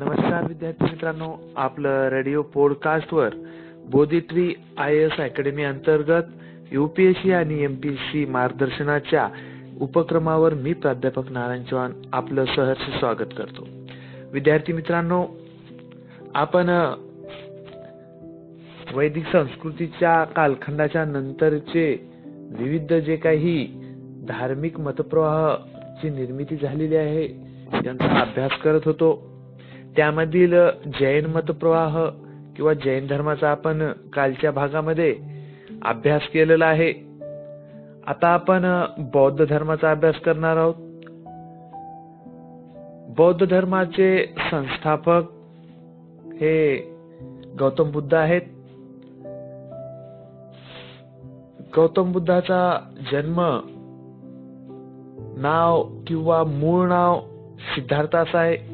नमस्कार विद्यार्थी मित्रांनो आपलं रेडिओ पॉडकास्टवर बोधिट्री आय एस अकॅडमी अंतर्गत युपीएससी आणि एमपीएससी मार्गदर्शनाच्या उपक्रमावर मी प्राध्यापक नारायण चव्हाण आपलं सहर्ष स्वागत करतो. विद्यार्थी मित्रांनो आपण वैदिक संस्कृतीच्या कालखंडाच्या नंतरचे विविध जे काही धार्मिक मतप्रवाहाची निर्मिती झालेली आहे यांचा अभ्यास करत होतो. त्यामधील जैन मतप्रवाह किंवा जैन धर्माचा आपण कालच्या भागामध्ये अभ्यास केलेला आहे. आता आपण बौद्ध धर्माचा अभ्यास करणार आहोत. बौद्ध धर्माचे संस्थापक हे गौतम बुद्ध आहेत. गौतम बुद्धाचा जन्म नाव किंवा मूळ नाव सिद्धार्थ असा आहे.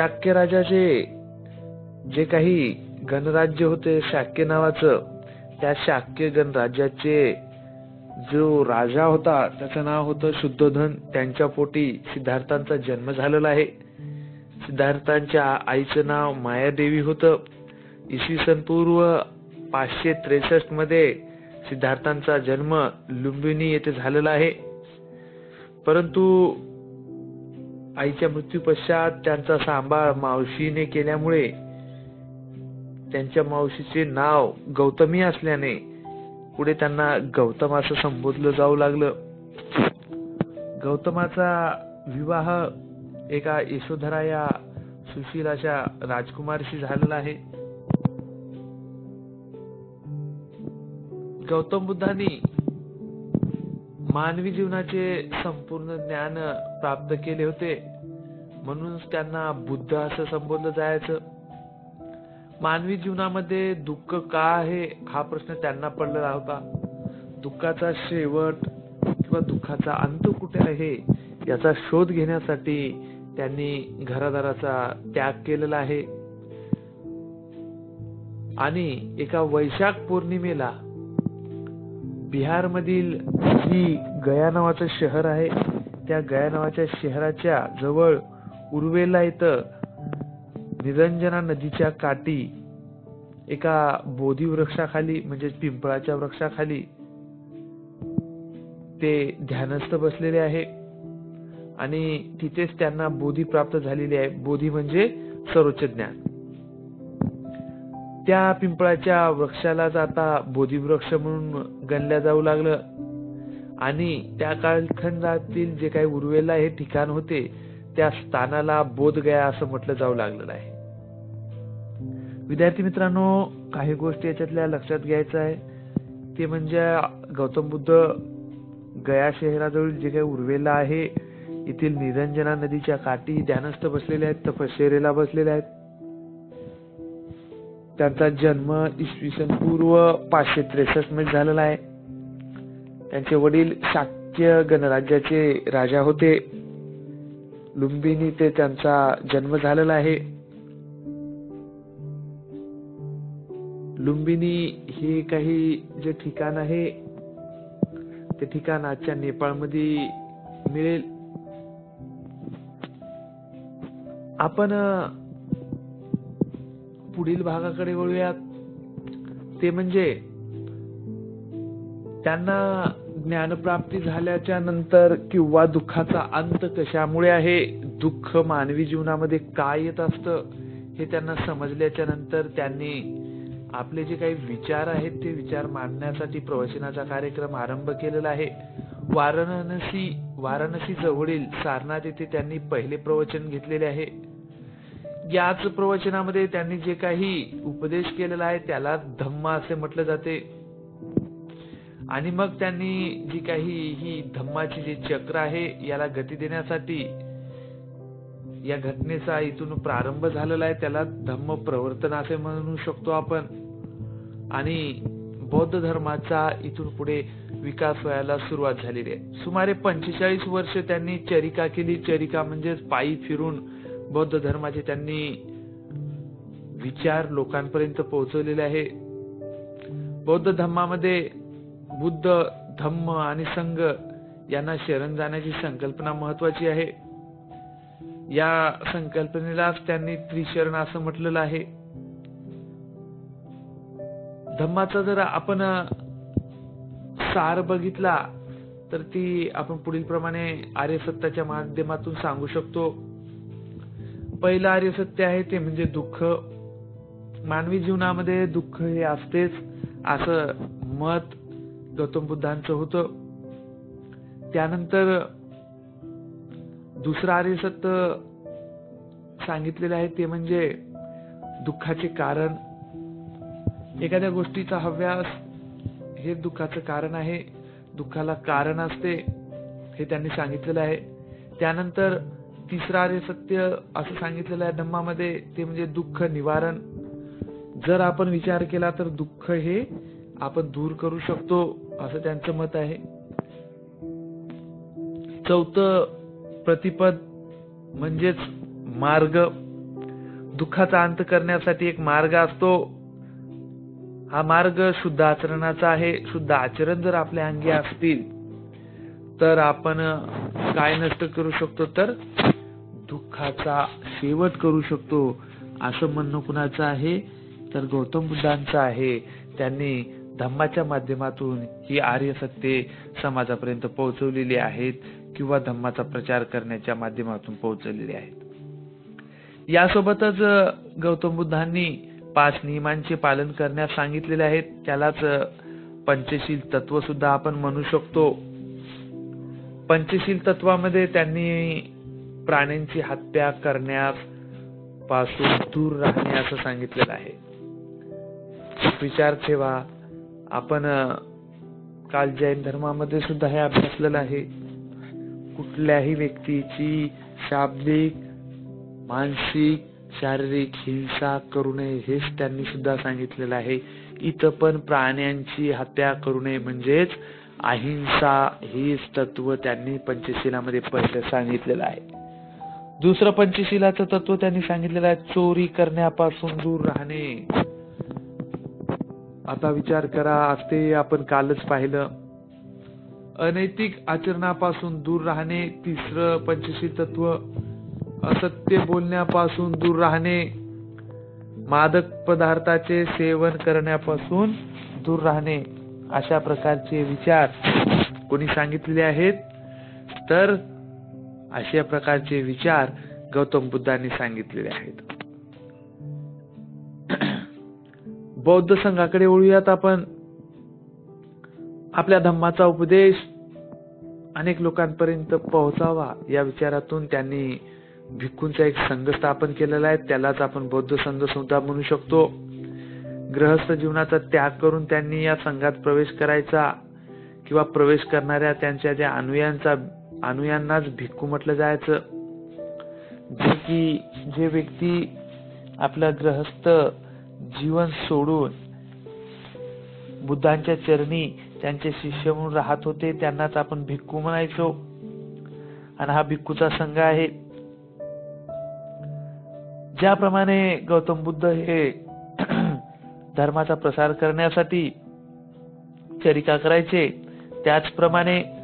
शाक्य राजाचे जे काही गणराज्य होते शाक्य नावाचं त्या शाक्य गणराज्याचे जो राजा होता त्याचं नाव होतं शुद्धोधन. त्यांच्या पोटी सिद्धार्थांचा जन्म झालेला आहे. सिद्धार्थांच्या आईचं नाव मायादेवी होतं. इसवी सन पूर्व पाचशे त्रेसष्टमध्ये सिद्धार्थांचा जन्म लुंबिनी येथे झालेला आहे. परंतु आईच्या मृत्यूपश्चात त्यांचा सांभाळ मावशीने केल्यामुळे त्यांच्या मावशीचे नाव गौतमी असल्याने पुढे त्यांना गौतम असं संबोधलं जाऊ लागलं. गौतमाचा विवाह एका यशोधरा या सुशील अशा राजकुमारशी झालेला आहे. गौतम बुद्धांनी मानवी जीवनाचे संपूर्ण ज्ञान प्राप्त केले होते. म्हणून त्यांना बुद्ध असं संबोधलं जायचं. मानवी जीवनामध्ये दुःख का आहे हा प्रश्न त्यांना पडलेला होता. दुःखाचा शेवट किंवा दुःखाचा अंत कुठे आहे याचा शोध घेण्यासाठी त्यांनी घरादाराचा त्याग केलेला आहे. आणि एका वैशाख पौर्णिमेला बिहारमधील ही गया नावाचं शहर आहे त्या गया नावाच्या शहराच्या जवळ उर्वेला इथं निरंजना नदीच्या काठी एका बोधी वृक्षाखाली म्हणजे पिंपळाच्या वृक्षाखाली ते ध्यानस्थ बसलेले आहे. आणि तिथेच त्यांना बोधी प्राप्त झालेली आहे. बोधी म्हणजे सर्वोच्च ज्ञान. त्या पिंपळाच्या वृक्षाला आता बोधी वृक्ष म्हणून गणल्या जाऊ लागलं. आणि त्या कालखंडातील जे काही उर्वेला हे ठिकाण होते त्या स्थानाला बोध गया असं म्हटलं जाऊ लागलेलं आहे. विद्यार्थी मित्रांनो काही गोष्टी याच्यातल्या लक्षात घ्यायचं आहे. ते म्हणजे गौतम बुद्ध गया शहराजवळ जे काही उर्वेला आहे येथील निरंजना नदीच्या काठी ध्यानस्थ बसलेले आहेत तपश्चर्येला बसलेले आहेत. त्यांचा जन्म इसवी सन पूर्व पाचशे त्रेसष्टमध्ये झालेला आहे. त्यांचे वडील शाक्य गणराज्याचे राजा होते. लुंबिनी ते त्यांचा जन्म झालेला आहे. लुंबिनी हे काही जे ठिकाण आहे ते ठिकाण आजच्या नेपाळमध्ये मिळेल. आपण पुढील भागाकडे वळूयात. ते म्हणजे त्यांना ज्ञानप्राप्ती झाल्याच्यानंतर किंवा दुःखाचा अंत कशामुळे आहे? दुःख मानवी जीवनामध्ये काय येत असतं? हे त्यांना समजल्याच्या नंतर त्यांनी आपले जे काही विचार आहेत ते विचार मांडण्यासाठी प्रवचनाचा कार्यक्रम आरंभ केलेला आहे. वाराणसी वाराणसी जवळील सारनाथ येथे त्यांनी पहिले प्रवचन घेतलेले आहे. याच प्रवचनामध्ये त्यांनी जे काही उपदेश केलेला आहे त्याला धम्म असे म्हटलं जाते. आणि मग त्यांनी जी काही ही धम्माची जे चक्र आहे याला गती देण्यासाठी या घटनेचा इथून प्रारंभ झालेला आहे त्याला धम्म प्रवर्तन असे म्हणू शकतो आपण. आणि बौद्ध धर्माचा इथून पुढे विकास व्हायला सुरुवात झालेली आहे. सुमारे पंचेचाळीस वर्ष त्यांनी चरिका केली. चरिका म्हणजेच पायी फिरून बौद्ध धर्माचे त्यांनी विचार लोकांपर्यंत पोहोचवलेले आहे. बौद्ध धर्मामध्ये बुद्ध धम्म आणि संघ यांना शरण जाण्याची संकल्पना महत्वाची आहे. या संकल्पनेलाच त्यांनी त्रिशरण असं म्हटलेलं आहे. धम्माचा जर आपण सार बघितला तर ती आपण पुढील प्रमाणे आर्यसत्ताच्या माध्यमातून सांगू शकतो. पहिलं आर्यसत्य आहे ते म्हणजे दुःख. मानवी जीवनामध्ये दुःख हे असतेच. असं मत गौतम बुद्धांचं होतं. त्यानंतर दुसरं आर्यसत्य सांगितलेलं आहे ते म्हणजे दुःखाचे कारण. एखाद्या गोष्टीचा हव्यास हे दुःखाचं कारण आहे. दुःखाला कारण असते हे त्यांनी सांगितलेलं आहे. त्यानंतर तिसरं आर्य सत्य असं सांगितलेलं आहे धम्मामध्ये ते म्हणजे दुःख निवारण. जर आपण विचार केला तर दुःख हे आपण दूर करू शकतो असं त्यांचं मत आहे. चौथं प्रतिपद म्हणजेच मार्ग. दुःखाचा अंत करण्यासाठी एक मार्ग असतो. हा मार्ग शुद्ध आचरणाचा आहे. शुद्ध आचरण जर आपल्या अंगी असतील तर आपण काय नष्ट करू शकतो? तर दुःखाचा शेवट करू शकतो. असं म्हणणं कुणाचं आहे? तर गौतम बुद्धांचं आहे. त्यांनी धम्माच्या माध्यमातून ही आर्य सत्ये समाजापर्यंत पोहोचवलेली आहेत किंवा धम्माचा प्रचार करण्याच्या माध्यमातून पोहोचवलेली आहेत. यासोबतच गौतम बुद्धांनी पाच नियमांचे पालन करण्यास सांगितलेले आहेत. त्यालाच पंचशील तत्व सुद्धा आपण म्हणू शकतो. पंचशील तत्वामध्ये त्यांनी प्राण्यांची हत्या करण्यास पासून दूर राहणे असं सांगितलेलं आहे. विचार ठेवा. आपण काल जैन धर्मामध्ये सुद्धा हे अभ्यासलेलं आहे. कुठल्याही व्यक्तीची शाब्दिक मानसिक शारीरिक हिंसा करू नये हेच त्यांनी सुद्धा सांगितलेलं आहे. इथं पण प्राण्यांची हत्या करू नये म्हणजेच अहिंसा हेच तत्व त्यांनी पंचशिलामध्ये पहिलं सांगितलेलं आहे. दुसरं पंचशिलाचं तत्व त्यांनी सांगितलेलं आहे चोरी करण्यापासून दूर राहणे. आता विचार करा आज ते आपण कालच पाहिलं. अनैतिक आचरणापासून दूर राहणे तिसरं पंचशील तत्व असत्य बोलण्यापासून दूर राहणे. मादक पदार्थाचे सेवन करण्यापासून दूर राहणे अशा प्रकारचे विचार कोणी सांगितलेले आहेत. तर अशा प्रकारचे विचार गौतम बुद्धांनी सांगितलेले आहेत. बौद्ध संघाकडे वळूयात आपण. आपल्या धम्माचा उपदेश अनेक लोकांपर्यंत पोहोचावा या विचारातून त्यांनी भिक्खूंचा एक संघ स्थापन केलेला आहे. त्यालाच आपण बौद्ध संघ सुद्धा म्हणू शकतो. ग्रहस्थ जीवनाचा त्याग करून त्यांनी या संघात प्रवेश करायचा किंवा प्रवेश करणाऱ्या त्यांच्या ज्या अनुयांचा अनुयांनाच भिक्खू म्हटलं जायचं. जे की जे व्यक्ती आपलं ग्रहस्थ जीवन सोडून बुद्धांच्या चरणी त्यांचे शिष्य म्हणून राहत होते त्यांनाच आपण भिक्खू म्हणायचो. आणि हा भिक्खूचा संघ आहे. ज्याप्रमाणे गौतम बुद्ध हे धर्माचा प्रसार करण्यासाठी चरिका करायचे त्याचप्रमाणे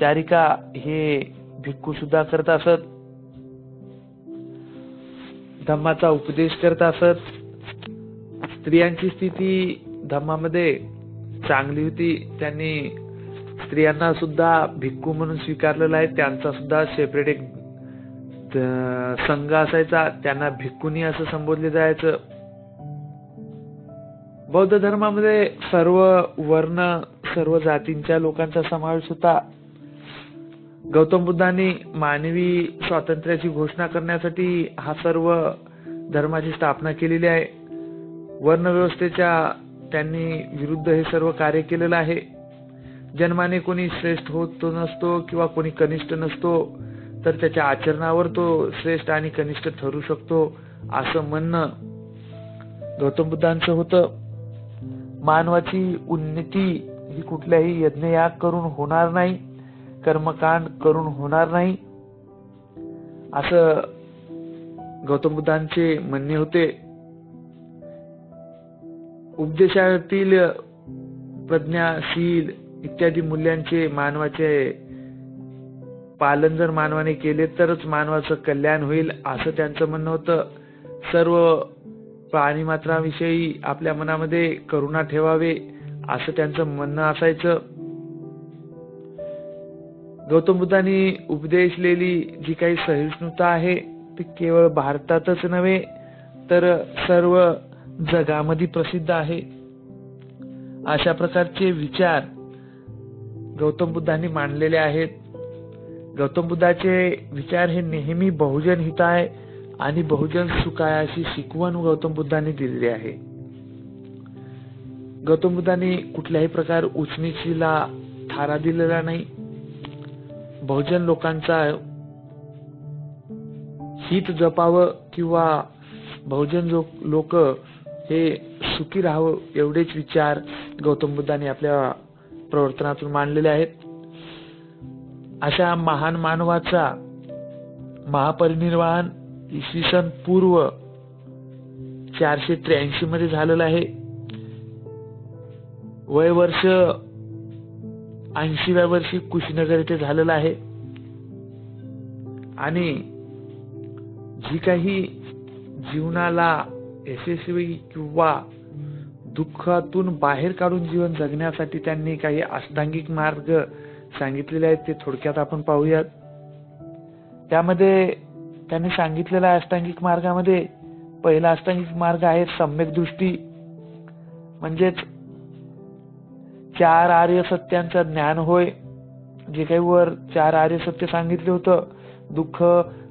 चारिका हे भिक्खू सुद्धा करत असत. धम्माचा उपदेश करत असत. स्त्रियांची स्थिती धम्मामध्ये चांगली होती. त्यांनी स्त्रियांना सुद्धा भिक्खू म्हणून स्वीकारलेला आहे. त्यांचा सुद्धा सेपरेट एक संघ असायचा. त्यांना भिक्खुनी असं संबोधले जायचं. बौद्ध धर्मामध्ये सर्व वर्ण सर्व जातींच्या लोकांचा समावेश होता. गौतम बुद्धांनी मानवी स्वातंत्र्याची घोषणा करण्यासाठी हा सर्व धर्माची स्थापना केलेली आहे. वर्णव्यवस्थेच्या त्यांनी विरुद्ध हे सर्व कार्य केलेलं आहे. जन्माने कोणी श्रेष्ठ होत नसतो किंवा कोणी कनिष्ठ नसतो तर त्याच्या आचरणावर तो श्रेष्ठ आणि कनिष्ठ ठरू शकतो असं म्हणणं गौतम बुद्धांचं होतं. मानवाची उन्नती ही कुठल्याही यज्ञयाग करून होणार नाही. कर्मकांड करून होणार नाही. असं गौतम बुद्धांचे म्हणणे होते. उपदेशातील प्रज्ञाशील इत्यादी मूल्यांचे मानवाचे पालन जर मानवाने केले तरच मानवाचं कल्याण होईल असं त्यांचं म्हणणं होतं. सर्व प्राणी मात्राविषयी आपल्या मनामध्ये करुणा ठेवावे असं त्यांचं म्हणणं असायचं. गौतम बुद्धांनी उपदेशलेली जी काही सहिष्णुता आहे ती केवळ भारतातच नव्हे तर सर्व जगामध्ये प्रसिद्ध आहे. अशा प्रकारचे विचार गौतम बुद्धांनी मांडलेले आहेत. गौतम बुद्धाचे विचार हे नेहमी बहुजन हित आहे आणि बहुजन सुखाय अशी शिकवण गौतम बुद्धांनी दिलेली आहे. गौतम बुद्धांनी कुठल्याही प्रकार उचनीचीला थारा दिलेला नाही. बहुजन लोकांचा हित जपावं किंवा बहुजन लोक हे सुखी राहावं एवढेच विचार गौतम बुद्धांनी आपल्या प्रवर्तनातून मांडलेले आहेत. अशा महान मानवाचा महापरिनिर्वाण इसवी सन पूर्व चारशे त्र्याऐंशी मध्ये झालेला आहे. वय वर्ष ऐंशीव्या वर्षी कुशीनगर येथे झालेलं आहे. आणि जी काही जीवनाला यशस्वी किंवा दुःखातून बाहेर काढून जीवन जगण्यासाठी त्यांनी काही अष्टांगिक मार्ग सांगितलेले आहेत ते थोडक्यात आपण पाहूयात. त्यामध्ये त्यांनी सांगितलेल्या अष्टांगिक मार्गामध्ये पहिला अष्टांगिक मार्ग आहे सम्यक दृष्टी. म्हणजेच चार आर्य सत्यांचं ज्ञान होय. जे काही वर चार आर्य सत्य सांगितलं होतं दुःख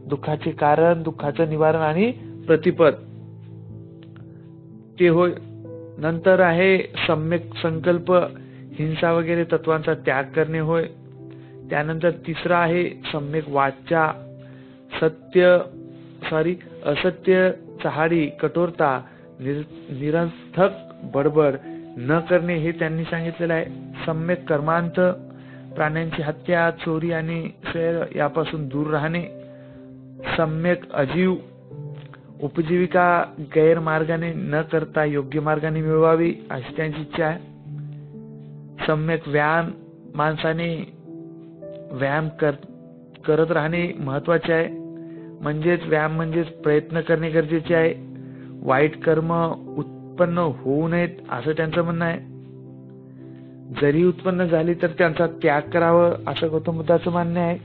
दुःखाचे कारण दुःखाचं निवारण आणि प्रतिपद. ते होय. नंतर आहे सम्यक संकल्प हिंसा वगैरे तत्वांचा त्याग करणे होय. त्यानंतर तिसरा आहे सम्यक वाचा. सत्य सॉरी असत्य चहाडी कठोरता निरर्थक बडबड न करणे हे त्यांनी सांगितलेलं आहे. सम्यक कर्मांत प्राण्यांची हत्या चोरी आणि शैर यापासून दूर राहणे सम्यक अजीव उपजीविका गैरमार्गाने न करता योग्य मार्गाने मिळवावी अशी त्यांची इच्छा आहे. सम्यक व्यायाम माणसाने व्यायाम कर करत राहणे महत्त्वाचे आहे. म्हणजेच व्यायाम म्हणजेच प्रयत्न करणे गरजेचे आहे. वाईट कर्म उत्पन्न होऊ नयेत असं त्यांचं म्हणणं आहे. जरी उत्पन्न झाली तर त्यांचा त्याग करावं असं गौतम बुद्धाचं मान्य आहे.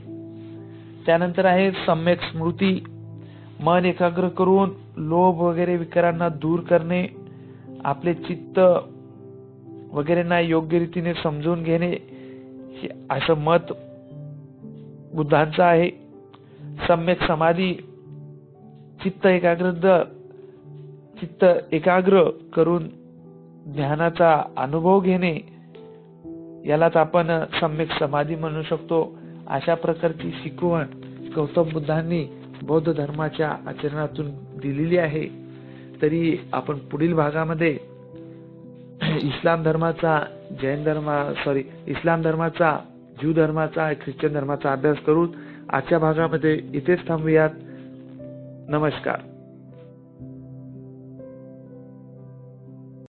त्यानंतर आहे सम्यक स्मृती. मन एकाग्र करून लोभ वगैरे विकारांना दूर करणे आपले चित्त वगैरेंना योग्य रीतीने समजून घेणे असं मत बुद्धांचं आहे. सम्यक समाधी चित्त एकाग्र चित्त एकाग्र करून ध्यानाचा अनुभव घेणे यालाच आपण सम्यक समाधी म्हणू शकतो. अशा प्रकारची शिकवण गौतम बुद्धांनी बौद्ध धर्माच्या आचरणातून दिलेली आहे. तरी आपण पुढील भागामध्ये इस्लाम धर्माचा जैन धर्मा सॉरी इस्लाम धर्माचा ज्यू धर्माचा ख्रिश्चन धर्माचा अभ्यास करून आजच्या भागामध्ये इथेच थांबूयात. नमस्कार.